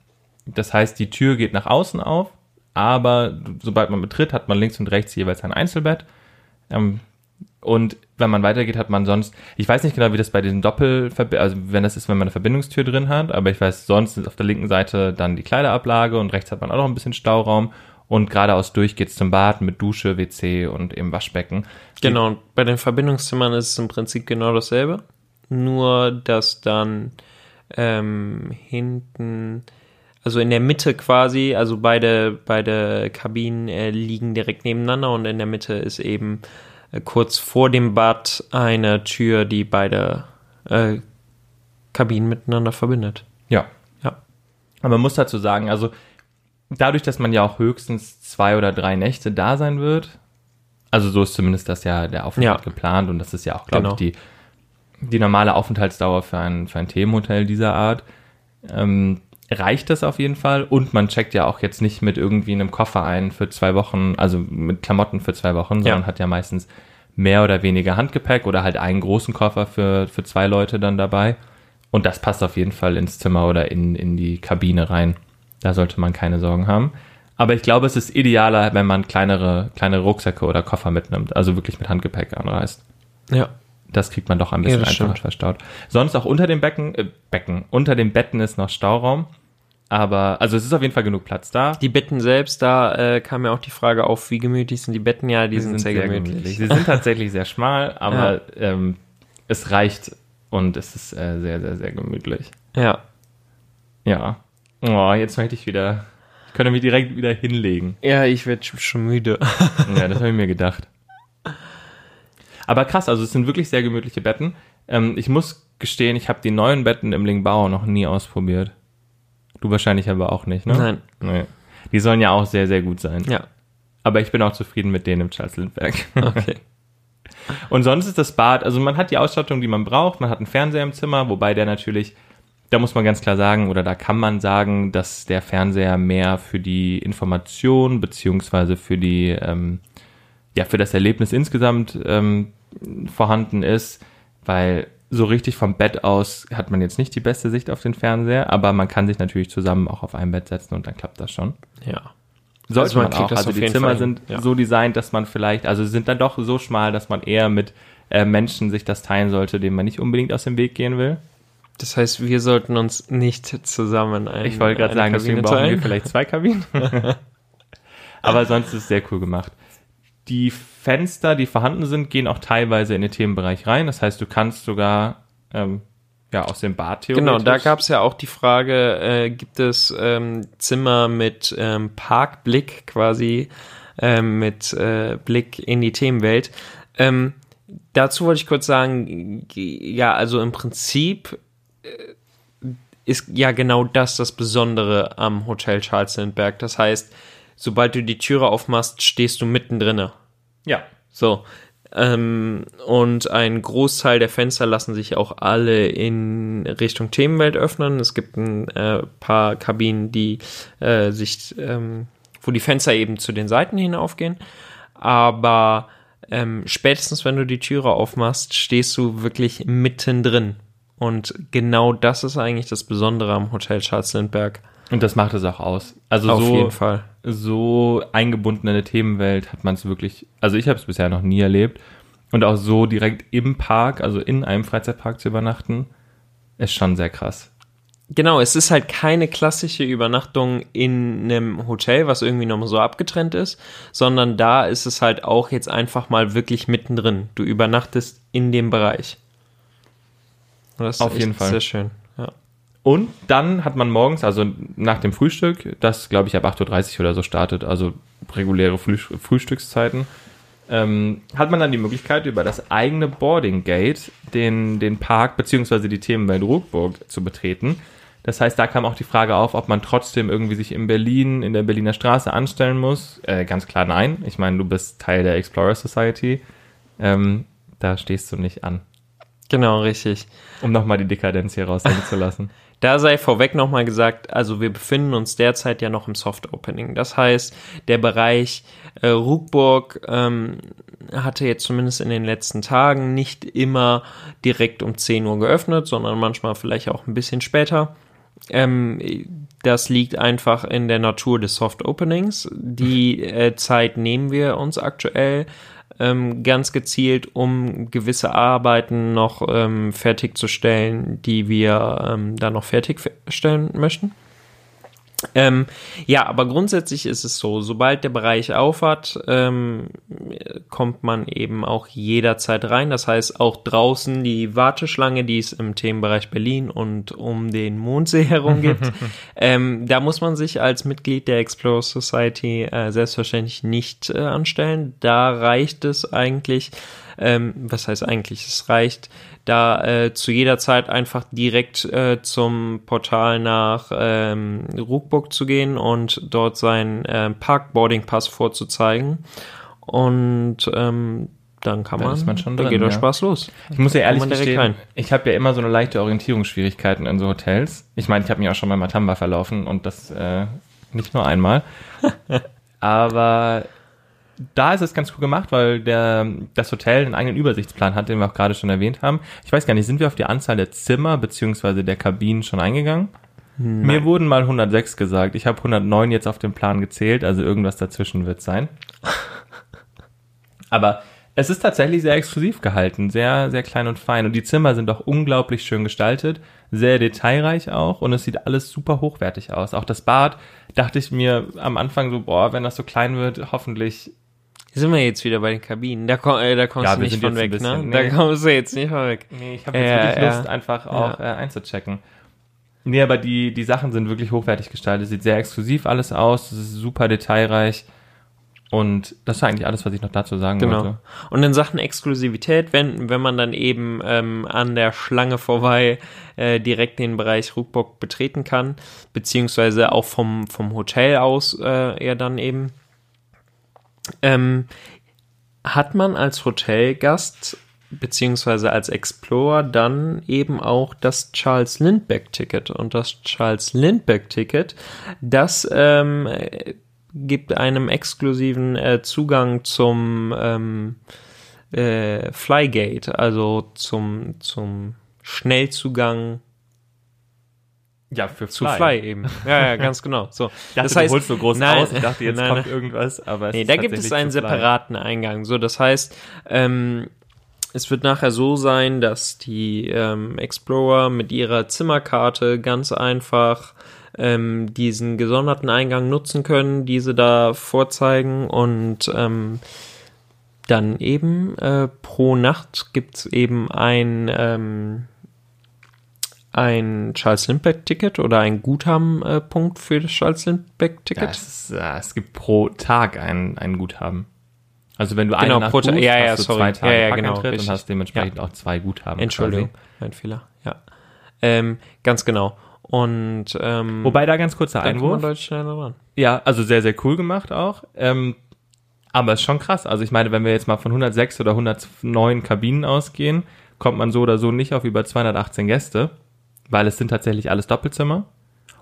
Das heißt, die Tür geht nach außen auf, aber sobald man betritt, hat man links und rechts jeweils ein Einzelbett. Ähm, und wenn man weitergeht, hat man sonst, ich weiß nicht genau, wie das bei diesen Doppel, also wenn das ist, wenn man eine Verbindungstür drin hat, aber ich weiß, sonst ist auf der linken Seite dann die Kleiderablage und rechts hat man auch noch ein bisschen Stauraum und geradeaus durch geht's zum Bad mit Dusche, WC und eben Waschbecken. Genau, und bei den Verbindungszimmern ist es im Prinzip genau dasselbe. Nur, dass dann ähm, hinten, also in der Mitte quasi, also beide, beide Kabinen äh, liegen direkt nebeneinander und in der Mitte ist eben kurz vor dem Bad eine Tür, die beide äh, Kabinen miteinander verbindet. Ja. Ja. Aber man muss dazu sagen, also dadurch, dass man ja auch höchstens zwei oder drei Nächte da sein wird, also so ist zumindest das ja der Aufenthalt Ja. geplant und das ist ja auch, glaube Genau. ich, die, die normale Aufenthaltsdauer für ein, für ein Themenhotel dieser Art, ähm, reicht das auf jeden Fall und man checkt ja auch jetzt nicht mit irgendwie einem Koffer ein für zwei Wochen, also mit Klamotten für zwei Wochen, sondern Ja. hat ja meistens mehr oder weniger Handgepäck oder halt einen großen Koffer für, für zwei Leute dann dabei. Und das passt auf jeden Fall ins Zimmer oder in, in die Kabine rein. Da sollte man keine Sorgen haben. Aber ich glaube, es ist idealer, wenn man kleinere, kleinere Rucksäcke oder Koffer mitnimmt, also wirklich mit Handgepäck anreist. Ja. Das kriegt man doch ein bisschen Ja, einfacher verstaut. Sonst auch unter dem Becken, äh, Becken, unter den Betten ist noch Stauraum. Aber, also es ist auf jeden Fall genug Platz da. Die Betten selbst, da äh, kam ja auch die Frage auf, wie gemütlich sind die Betten? Ja, die, sind, sehr, gemütlich. Sie sind tatsächlich sehr schmal, aber ähm, es reicht und es ist äh, sehr, sehr, sehr gemütlich. Ja. Ja. Oh, jetzt möchte ich wieder. Ich könnte mich direkt wieder hinlegen. Ja, ich werde schon müde. Ja, das habe ich mir gedacht. Aber krass, also es sind wirklich sehr gemütliche Betten. Ähm, ich muss gestehen, ich habe die neuen Betten im Lingbao noch nie ausprobiert. Du wahrscheinlich aber auch nicht, ne? Nein. Nee. Die sollen ja auch sehr, sehr gut sein. Ja, Aber ich bin auch zufrieden mit denen im Charles Lindbergh. okay. Und sonst ist das Bad, also man hat die Ausstattung, die man braucht. Man hat einen Fernseher im Zimmer, wobei der natürlich, da muss man ganz klar sagen, oder da kann man sagen, dass der Fernseher mehr für die Information beziehungsweise für die, ähm, ja, für das Erlebnis insgesamt ähm, vorhanden ist, weil so richtig vom Bett aus hat man jetzt nicht die beste Sicht auf den Fernseher, aber man kann sich natürlich zusammen auch auf ein Bett setzen und dann klappt das schon. Ja. Sollte Also man man, auch. Also die Zimmer Fall sind ja. so designt, dass man vielleicht, also sind dann doch so schmal, dass man eher mit äh, Menschen sich das teilen sollte, denen man nicht unbedingt aus dem Weg gehen will. Das heißt, wir sollten uns nicht zusammen ein, Ich wollte gerade sagen, deswegen brauchen wir vielleicht zwei Kabinen. Aber sonst ist es sehr cool gemacht. Die Fenster, die vorhanden sind, gehen auch teilweise in den Themenbereich rein. Das heißt, du kannst sogar ähm, ja aus dem Bad theoretisch. Genau, da gab es ja auch die Frage, äh, gibt es ähm, Zimmer mit ähm, Parkblick quasi, ähm, mit äh, Blick in die Themenwelt. Ähm, dazu wollte ich kurz sagen, ja, also im Prinzip äh, ist ja genau das das Besondere am Hotel Charles Lindbergh. Das heißt, sobald du die Türe aufmachst, stehst du mittendrin. Ja. So. Ähm, und ein Großteil der Fenster lassen sich auch alle in Richtung Themenwelt öffnen. Es gibt ein äh, paar Kabinen, die äh, sich, ähm, wo die Fenster eben zu den Seiten hin aufgehen. Aber ähm, spätestens, wenn du die Türe aufmachst, stehst du wirklich mittendrin. Und genau das ist eigentlich das Besondere am Hotel Charles Lindbergh. Und das macht es auch aus. Also Auf so, jeden Fall. So eingebunden in eine Themenwelt hat man es wirklich, also ich habe es bisher noch nie erlebt. Und auch so direkt im Park, also in einem Freizeitpark zu übernachten, ist schon sehr krass. Genau, es ist halt keine klassische Übernachtung in einem Hotel, was irgendwie noch so abgetrennt ist, sondern da ist es halt auch jetzt einfach mal wirklich mittendrin. Du übernachtest in dem Bereich. Und das ist Auf jeden Fall. Sehr schön. Und dann hat man morgens, also nach dem Frühstück, das glaube ich ab 8.30 Uhr oder so startet, also reguläre Früh Frühstückszeiten, ähm, hat man dann die Möglichkeit, über das eigene Boarding Gate den, den Park bzw. die Themenwelt Ruckburg zu betreten. Das heißt, da kam auch die Frage auf, ob man trotzdem irgendwie sich in Berlin, in der Berliner Straße anstellen muss. Äh, ganz klar nein. Ich meine, du bist Teil der Explorer Society. Ähm, da stehst du nicht an. Genau, richtig. Um nochmal die Dekadenz hier raushängen zu lassen. Da sei vorweg nochmal gesagt, also wir befinden uns derzeit ja noch im Soft Opening. Das heißt, der Bereich äh, Ruckburg ähm, hatte jetzt zumindest in den letzten Tagen nicht immer direkt um 10 Uhr geöffnet, sondern manchmal vielleicht auch ein bisschen später. Ähm, das liegt einfach in der Natur des Soft Openings. Die äh, Zeit nehmen wir uns aktuell ähm, ganz gezielt, um gewisse Arbeiten noch ähm, fertigzustellen, die wir ähm, dann noch fertigstellen möchten. Ähm, ja, aber grundsätzlich ist es so, sobald der Bereich aufhat, ähm, kommt man eben auch jederzeit rein. Das heißt, auch draußen die Warteschlange, die es im Themenbereich Berlin und um den Mondsee herum gibt, ähm, da muss man sich als Mitglied der Explorer Society äh, selbstverständlich nicht äh, anstellen. Da reicht es eigentlich, ähm, was heißt eigentlich? Es reicht, da äh, zu jeder Zeit einfach direkt äh, zum Portal nach ähm, Ruckburg zu gehen und dort seinen äh, Park-Boarding-Pass vorzuzeigen. Und ähm, dann kann Dann man, ist man schon dann drin, geht der ja. Spaß los. Ich muss ja ehrlich gestehen, ich habe ja immer so eine leichte Orientierungsschwierigkeiten in so Hotels. Ich meine, ich habe mich auch schon mal Matamba verlaufen und das äh, nicht nur einmal. Aber da ist es ganz cool gemacht, weil der, das Hotel einen eigenen Übersichtsplan hat, den wir auch gerade schon erwähnt haben. Ich weiß gar nicht, sind wir auf die Anzahl der Zimmer beziehungsweise der Kabinen schon eingegangen? Mir wurden mal 106 gesagt. Ich habe 109 jetzt auf dem Plan gezählt, also irgendwas dazwischen wird sein. Aber es ist tatsächlich sehr exklusiv gehalten, sehr, sehr klein und fein. Und die Zimmer sind auch unglaublich schön gestaltet, sehr detailreich auch und es sieht alles super hochwertig aus. Auch das Bad dachte ich mir am Anfang so, boah, wenn das so klein wird, hoffentlich. Sind wir jetzt wieder bei den Kabinen? Da, komm, äh, da kommst Ja, du nicht von weg, bisschen- ne? nee. Da kommst du jetzt nicht von weg. Nee, ich habe jetzt Ja, wirklich ja. Lust, einfach auch Ja. äh, einzuchecken. Nee, aber die, die Sachen sind wirklich hochwertig gestaltet. Sieht sehr exklusiv alles aus. Es ist super detailreich. Und das ist eigentlich alles, was ich noch dazu sagen Genau. wollte. Und in Sachen Exklusivität, wenn, wenn man dann eben ähm, an der Schlange vorbei äh, direkt den Bereich Ruckbock betreten kann, beziehungsweise auch vom, vom Hotel aus äh, ja dann eben, ähm, hat man als Hotelgast beziehungsweise als Explorer dann eben auch das Charles Lindbergh-Ticket. Und das Charles Lindbergh-Ticket, das ähm, äh, gibt einem exklusiven äh, Zugang zum ähm, äh, Flygate, also zum, zum Schnellzugang Ja, für zu Fly, eben. Ja, ja, ganz genau. So. Dachte, du holst so groß nein, aus. Ich dachte, jetzt nein, kommt nein. irgendwas, aber es Nee, da gibt es einen separaten Eingang. So, das heißt, ähm, es wird nachher so sein, dass die ähm, Explorer mit ihrer Zimmerkarte ganz einfach ähm, diesen gesonderten Eingang nutzen können, diese da vorzeigen und ähm, dann eben äh, pro Nacht gibt's eben ein ähm, ein Charles Lindbergh-Ticket oder ein Guthabenpunkt für das Charles Ja, Lindbergh-Ticket. es, ist, äh, es gibt pro Tag ein, ein Guthaben. Also wenn du Genau, eine Nacht pro Tag- buchst, ja, ja, hast du sorry. zwei Tage Ja, ja, genau, und hast dementsprechend auch zwei Guthaben. Entschuldigung, mein Fehler. Ja, ähm, ganz genau. Und ähm, Quasi. Wobei da ganz kurzer Einwurf. Ja, also sehr, sehr cool gemacht auch. Ähm, aber ist schon krass. Also ich meine, wenn wir jetzt mal von 106 oder 109 Kabinen ausgehen, kommt man so oder so nicht auf über 218 Gäste, weil es sind tatsächlich alles Doppelzimmer.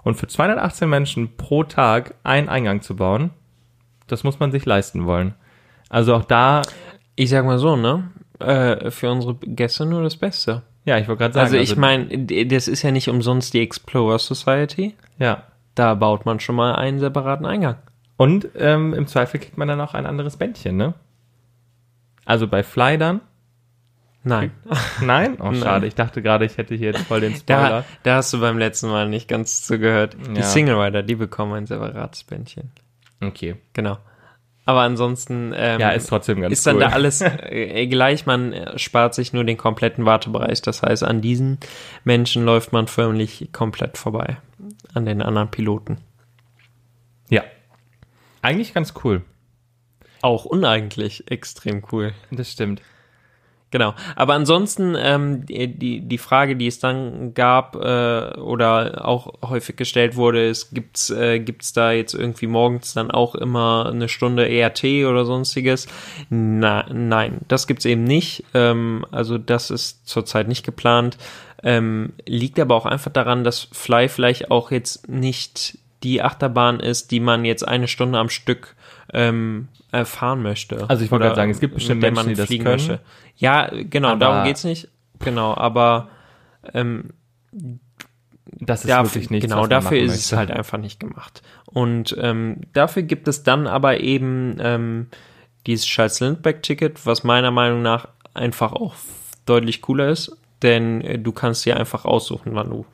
Und für 218 Menschen pro Tag einen Eingang zu bauen, das muss man sich leisten wollen. Also auch da, Ich sag mal so, ne? Äh, für unsere Gäste nur das Beste. ja, ich wollte gerade sagen. Also ich meine, das ist ja nicht umsonst die Explorer Society. ja. Da baut man schon mal einen separaten Eingang. Und ähm, im Zweifel kriegt man dann auch ein anderes Bändchen, ne? Also bei Fly dann? Nein. Nein? Oh, schade. Ich dachte gerade, ich hätte hier jetzt voll den Spoiler. Da, da hast du beim letzten Mal nicht ganz zugehört. Die Ja. Single Rider, die bekommen ein separates Bändchen. Okay. Genau. Aber ansonsten ähm, Ja, ist trotzdem ganz ist dann cool. da alles äh, gleich. Man spart sich nur den kompletten Wartebereich. Das heißt, an diesen Menschen läuft man förmlich komplett vorbei. An den anderen Piloten. Ja. Eigentlich ganz cool. Auch uneigentlich extrem cool. Das stimmt. Genau. Aber ansonsten ähm, die, die, Frage, die es dann gab äh, oder auch häufig gestellt wurde, ist, gibt's äh, gibt's da jetzt irgendwie morgens dann auch immer eine Stunde ERT oder sonstiges? Na, nein, das gibt's eben nicht. Ähm, also das ist zurzeit nicht geplant. Ähm, liegt aber auch einfach daran, dass Fly vielleicht auch jetzt nicht die Achterbahn ist, die man jetzt eine Stunde am Stück ähm, äh, fahren möchte. Also ich wollte gerade sagen, es gibt bestimmt Menschen, man die das fliegen können. möchte. Ja, genau, Aber- darum geht's nicht. Genau, aber ähm, Das ist darf, wirklich nichts, genau, dafür ist es möchte. halt einfach nicht gemacht. Und ähm, dafür gibt es dann aber eben ähm, dieses Charles Lindbergh-Ticket, was meiner Meinung nach einfach auch deutlich cooler ist, denn äh, du kannst dir einfach aussuchen, wann du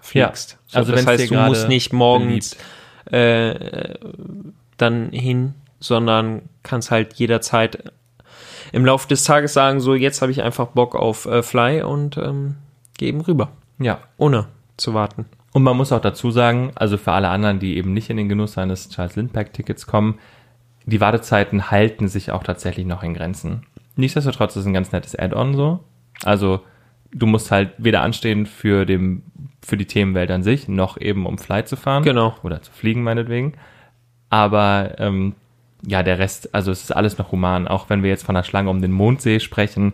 fliegst. Ja, also das heißt, du musst nicht morgens äh, dann hin, sondern kannst halt jederzeit im Laufe des Tages sagen, so jetzt habe ich einfach Bock auf äh, Fly und ähm, geh eben rüber, Ja. ohne zu warten. Und man muss auch dazu sagen, also für alle anderen, die eben nicht in den Genuss eines Charles Lindbergh-Tickets kommen, die Wartezeiten halten sich auch tatsächlich noch in Grenzen. Nichtsdestotrotz ist es ein ganz nettes Add-on so. Also du musst halt weder anstehen für, dem, für die Themenwelt an sich, noch eben um Fly zu fahren. Genau. Oder zu fliegen meinetwegen. Aber ähm, ja, der Rest, also es ist alles noch human. Auch wenn wir jetzt von der Schlange um den Mondsee sprechen,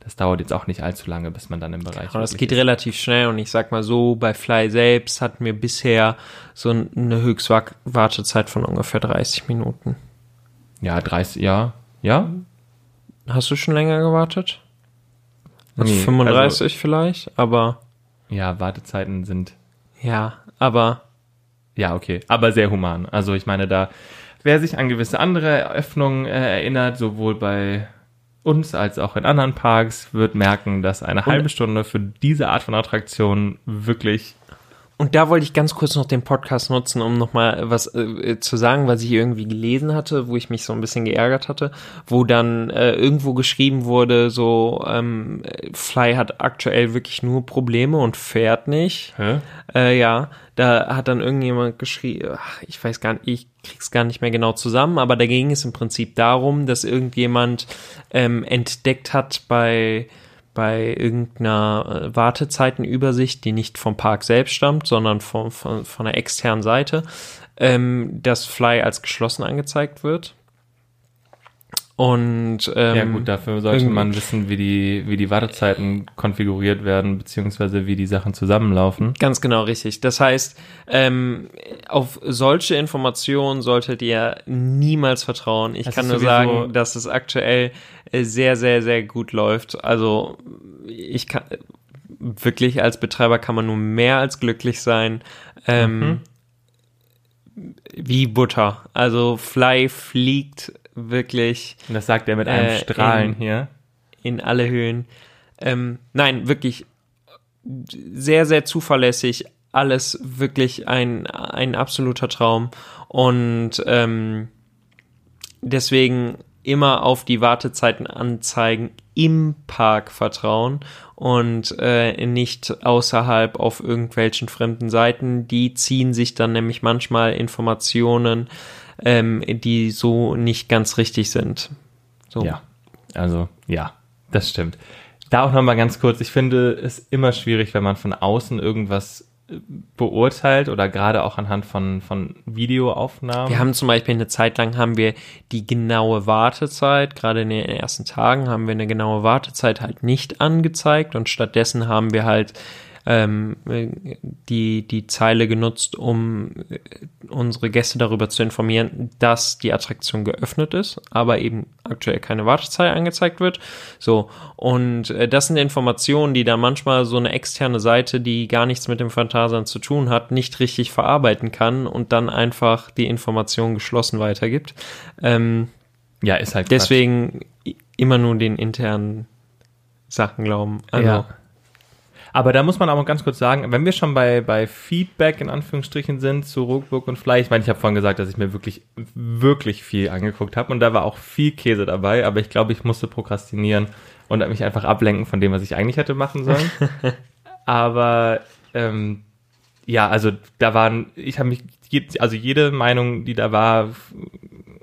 das dauert jetzt auch nicht allzu lange, bis man dann im Bereich Aber das wirklich geht relativ schnell und ich sag mal so, bei Fly selbst hatten wir bisher so eine Höchstwartezeit von ungefähr 30 Minuten. Ja, 30, ja. Ja? Hast du schon länger gewartet? Also Nee, 35 vielleicht, aber Ja, Wartezeiten sind, ja, aber ja, okay, aber sehr human. Also ich meine, da, wer sich an gewisse andere Eröffnungen äh, erinnert, sowohl bei uns als auch in anderen Parks, wird merken, dass eine halbe Stunde für diese Art von Attraktion wirklich und da wollte ich ganz kurz noch den Podcast nutzen, um nochmal was äh, zu sagen, was ich irgendwie gelesen hatte, wo ich mich so ein bisschen geärgert hatte, wo dann äh, irgendwo geschrieben wurde, so ähm, Fly hat aktuell wirklich nur Probleme und fährt nicht. Hä? Äh, ja, da hat dann irgendjemand geschrieben, ach, ich weiß gar nicht, ich krieg's gar nicht mehr genau zusammen, aber da ging es im Prinzip darum, dass irgendjemand ähm, entdeckt hat bei bei irgendeiner äh, Wartezeitenübersicht, die nicht vom Park selbst stammt, sondern von, von, von einer externen Seite, ähm, dass Fly als geschlossen angezeigt wird. Und ähm, Ja gut, dafür sollte man wissen, wie die, wie die Wartezeiten konfiguriert werden, beziehungsweise wie die Sachen zusammenlaufen. Ganz genau richtig. Das heißt, ähm, auf solche Informationen solltet ihr niemals vertrauen. Ich Das kann nur sagen, dass es aktuell äh, sehr, sehr, sehr gut läuft. Also ich kann wirklich als Betreiber kann man nur mehr als glücklich sein. Ähm, Mhm. Wie Butter. Also Fly fliegt wirklich Und das sagt er mit einem Äh, Strahlen in- hier. in alle Höhen. Ähm, nein, wirklich sehr, sehr zuverlässig. Alles wirklich ein, ein absoluter Traum. Und ähm, deswegen immer auf die Wartezeiten anzeigen im Park vertrauen und äh, nicht außerhalb auf irgendwelchen fremden Seiten. Die ziehen sich dann nämlich manchmal Informationen, ähm, die so nicht ganz richtig sind. So. Ja, also ja, das stimmt. Da auch nochmal ganz kurz, ich finde es immer schwierig, wenn man von außen irgendwas äh, beurteilt oder gerade auch anhand von, von Videoaufnahmen. Wir haben zum Beispiel eine Zeit lang haben wir die genaue Wartezeit, gerade in den ersten Tagen haben wir eine genaue Wartezeit halt nicht angezeigt und stattdessen haben wir halt ähm, die, die Zeile genutzt, um äh, unsere Gäste darüber zu informieren, dass die Attraktion geöffnet ist, aber eben aktuell keine Wartezeit angezeigt wird. So, und äh, das sind Informationen, die dann manchmal so eine externe Seite, die gar nichts mit dem Phantasialand zu tun hat, nicht richtig verarbeiten kann und dann einfach die Information geschlossen weitergibt. Ähm, ja, ist halt Quatsch. deswegen i- immer nur den internen Sachen glauben. Also, Ja. Aber da muss man auch ganz kurz sagen, wenn wir schon bei, bei Feedback in Anführungsstrichen sind zu Ruckburg und Fly, ich meine, ich habe vorhin gesagt, dass ich mir wirklich, wirklich viel angeguckt habe und da war auch viel Käse dabei, aber ich glaube, ich musste prokrastinieren und mich einfach ablenken von dem, was ich eigentlich hätte machen sollen. aber ähm, ja, also da waren, ich habe mich, also jede Meinung, die da war,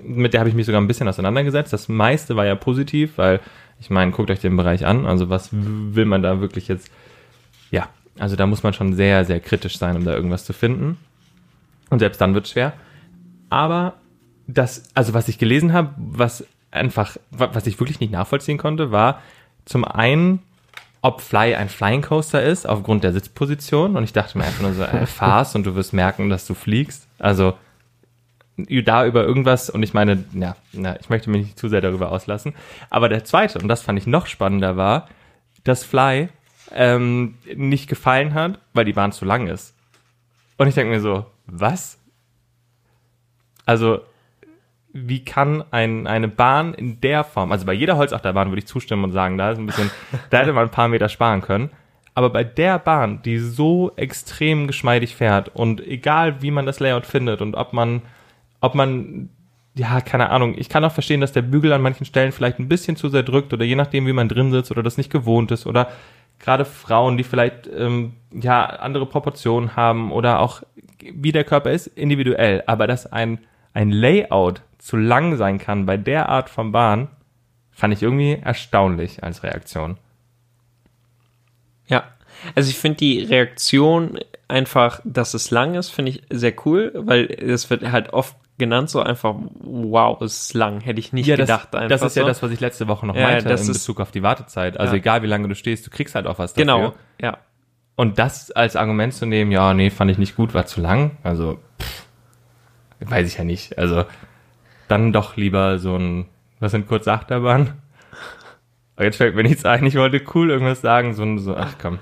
mit der habe ich mich sogar ein bisschen auseinandergesetzt. Das meiste war ja positiv, weil ich meine, guckt euch den Bereich an. Also was will man da wirklich jetzt? Ja, also da muss man schon sehr, sehr kritisch sein, um da irgendwas zu finden. Und selbst dann wird schwer. Aber das, also was ich gelesen habe, was einfach, wa- was ich wirklich nicht nachvollziehen konnte, war zum einen, ob Fly ein Flying Coaster ist, aufgrund der Sitzposition. Und ich dachte mir einfach nur so, äh, fahrst und du wirst merken, dass du fliegst. Also da über irgendwas, und ich meine, ja, na, ich möchte mich nicht zu sehr darüber auslassen. Aber der zweite, und das fand ich noch spannender, war, dass Fly ähm, nicht gefallen hat, weil die Bahn zu lang ist. Und ich denke mir so, was? Also, wie kann ein, eine Bahn in der Form, also bei jeder Holzachterbahn würde ich zustimmen und sagen, da ist ein bisschen, da hätte man ein paar Meter sparen können. Aber bei der Bahn, die so extrem geschmeidig fährt und egal wie man das Layout findet und ob man, ob man, ja, keine Ahnung, ich kann auch verstehen, dass der Bügel an manchen Stellen vielleicht ein bisschen zu sehr drückt oder je nachdem, wie man drin sitzt oder das nicht gewohnt ist oder gerade Frauen, die vielleicht ähm, ja andere Proportionen haben oder auch wie der Körper ist, individuell, aber dass ein, ein Layout zu lang sein kann bei der Art von Bahn, fand ich irgendwie erstaunlich als Reaktion. Ja, also ich finde die Reaktion einfach, dass es lang ist, finde ich sehr cool, weil es wird halt oft genannt so einfach, wow, es ist lang, hätte ich nicht das, gedacht einfach das ist ja so. das, was ich letzte Woche noch Ja, meinte das in Bezug auf die Wartezeit. Also Ja. egal wie lange du stehst, du kriegst halt auch was dafür. Genau, ja. Und das als Argument zu nehmen, ja, nee, fand ich nicht gut, war zu lang. Also, pff, weiß ich ja nicht. Also, dann doch lieber so ein, was sind kurze Achterbahnen? Aber jetzt fällt mir nichts ein. Ich wollte cool irgendwas sagen. So, ein- so ach komm,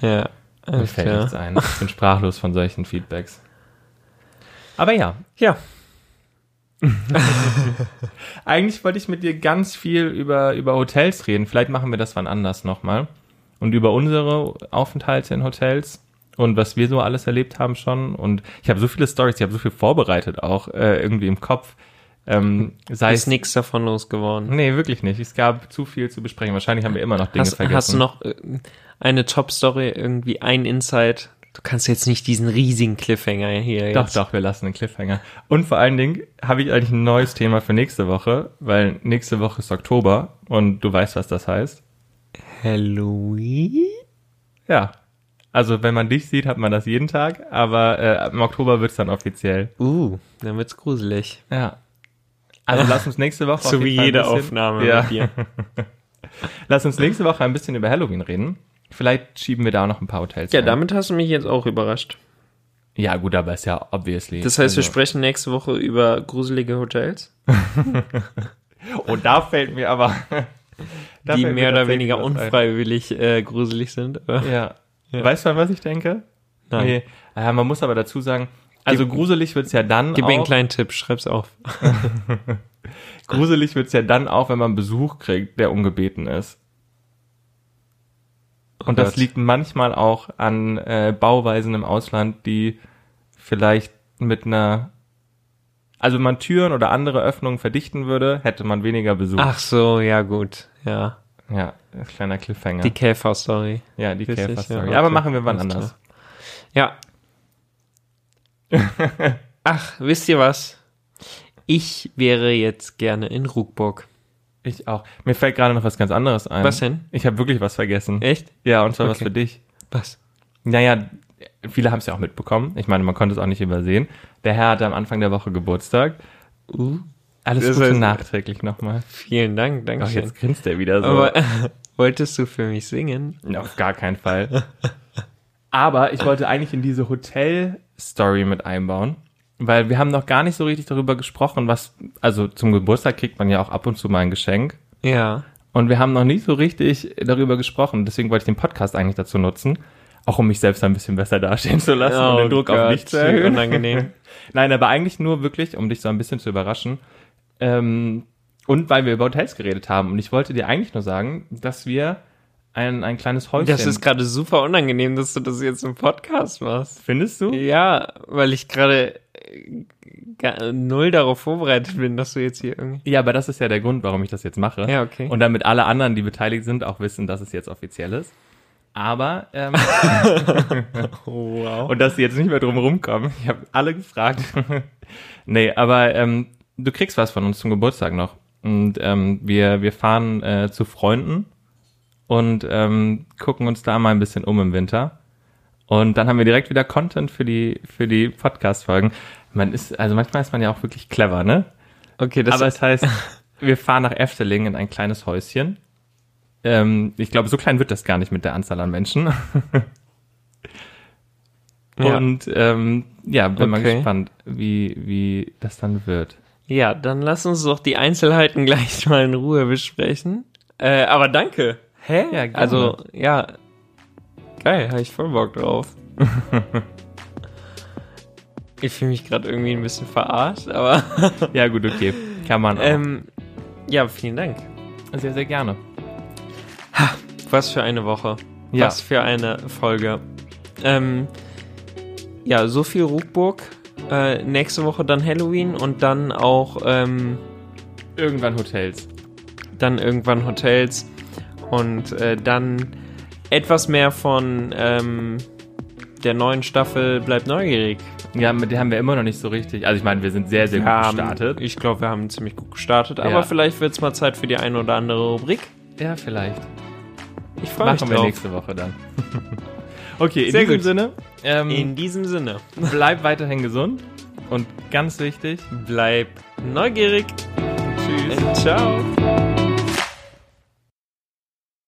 Ja, mir fällt klar. nichts ein. Ich bin sprachlos von solchen Feedbacks. Aber ja, Ja, eigentlich wollte ich mit dir ganz viel über, über Hotels reden. Vielleicht machen wir das wann anders nochmal. Und über unsere Aufenthalte in Hotels. und was wir so alles erlebt haben schon. Und ich habe so viele Stories, ich habe so viel vorbereitet auch äh, irgendwie im Kopf. Ähm, sei Ist nichts davon losgeworden. Nee, wirklich nicht. Es gab zu viel zu besprechen. Wahrscheinlich haben wir immer noch Dinge Hast, vergessen. hast du noch äh, eine Top-Story, irgendwie ein Insight? Du kannst jetzt nicht diesen riesigen Cliffhanger hier Doch, jetzt. doch, wir lassen den Cliffhanger. Und vor allen Dingen habe ich eigentlich ein neues Thema für nächste Woche, weil nächste Woche ist Oktober und du weißt, was das heißt. Halloween? Ja. Also wenn man dich sieht, hat man das jeden Tag, aber äh, im Oktober wird's dann offiziell. Uh, dann wird's gruselig. Ja. Also lass uns nächste Woche So wie jede bisschen- Aufnahme Ja. mit dir. Lass uns nächste Woche ein bisschen über Halloween reden. Vielleicht schieben wir da auch noch ein paar Hotels. Ja, ein. damit hast du mich jetzt auch überrascht. Ja, gut, aber ist ja obviously. Das heißt, wir also, sprechen nächste Woche über gruselige Hotels, Und da fällt mir aber. die mehr oder weniger unfreiwillig äh, gruselig sind. Ja. Ja. Weißt du, an was ich denke? Nein. Nee. Äh, man muss aber dazu sagen, also Gib- gruselig wird's ja dann Gib mir einen auch, kleinen Tipp, schreib's auf. gruselig wird's ja dann auch, wenn man Besuch kriegt, der ungebeten ist. Und das Gott. liegt manchmal auch an äh, Bauweisen im Ausland, die vielleicht mit einer, also wenn man Türen oder andere Öffnungen verdichten würde, hätte man weniger Besuch. Ach so, ja gut, ja. Ja, ein kleiner Cliffhanger. Die Käfer-Story. ja, die Käfer-Story. ja, Aber machen wir wann anders. Ja. Ach, wisst ihr was? Ich wäre jetzt gerne in Ruckburg. Ich auch. Mir fällt gerade noch was ganz anderes ein. Was denn? Ich habe wirklich was vergessen. Echt? Ja, und zwar was Okay. für dich. Was? Naja, viele haben es ja auch mitbekommen. Ich meine, man konnte es auch nicht übersehen. Der Herr hatte am Anfang der Woche Geburtstag. Uh, Alles Das Gute nachträglich nochmal. vielen Dank, danke Ach, jetzt grinst er wieder so. Aber wolltest du für mich singen? Ja, auf gar keinen Fall. Aber ich wollte eigentlich in diese Hotel-Story mit einbauen, weil wir haben noch gar nicht so richtig darüber gesprochen, was, also zum Geburtstag kriegt man ja auch ab und zu mal ein Geschenk. Ja. Und wir haben noch nicht so richtig darüber gesprochen. Deswegen wollte ich den Podcast eigentlich dazu nutzen, auch um mich selbst ein bisschen besser dastehen zu lassen und den Druck auf Oh Gott, mich zu erhöhen. Unangenehm. Nein, aber eigentlich nur wirklich, um dich so ein bisschen zu überraschen. Ähm, und weil wir über Hotels geredet haben. Und ich wollte dir eigentlich nur sagen, dass wir ein, ein kleines Häuschen. Das ist gerade super unangenehm, dass du das jetzt im Podcast machst. Findest du? Ja, weil ich gerade null darauf vorbereitet bin, dass du jetzt hier irgendwie. Ja, aber das ist ja der Grund, warum ich das jetzt mache. Ja, okay. Und damit alle anderen, die beteiligt sind, auch wissen, dass es jetzt offiziell ist. Aber, ähm, wow. und dass sie jetzt nicht mehr drum rumkommen. Ich habe alle gefragt. nee, aber ähm, du kriegst was von uns zum Geburtstag noch. Und ähm, wir, wir fahren äh, zu Freunden und ähm, gucken uns da mal ein bisschen um im Winter. Und dann haben wir direkt wieder Content für die, für die Podcast-Folgen. Man ist, also manchmal ist man ja auch wirklich clever, ne? Okay, das Aber es heißt, wir fahren nach Efteling in ein kleines Häuschen. Ähm, ich glaube, so klein wird das gar nicht mit der Anzahl an Menschen. Ja. Und ähm, ja, bin mal Okay. gespannt, wie, wie das dann wird. Ja, dann lass uns doch die Einzelheiten gleich mal in Ruhe besprechen. Äh, aber danke. Hä? Ja, gerne. Also, ja. Geil, habe ich voll Bock drauf. ich fühle mich gerade irgendwie ein bisschen verarscht, aber Ja, gut, okay. Kann man auch. ähm, ja, vielen Dank. sehr, sehr gerne. Was für eine Woche. Ja. Was für eine Folge. Ähm, ja, so viel Ruckburg. Äh, nächste Woche dann Halloween und dann auch ähm, Irgendwann Hotels. dann irgendwann Hotels und äh, dann etwas mehr von ähm, der neuen Staffel bleibt neugierig. Ja, mit der haben wir immer noch nicht so richtig. Also ich meine, wir sind sehr, sehr gut Wir gestartet. Ich glaube, wir haben ziemlich gut gestartet, aber Ja. vielleicht wird es mal Zeit für die eine oder andere Rubrik. Ja, vielleicht. Ich freue mich Machen wir drauf. nächste Woche dann. okay, in Sehr diesem gut. Sinne, ähm, In diesem Sinne, bleib weiterhin gesund und ganz wichtig, bleib neugierig. tschüss. Ciao.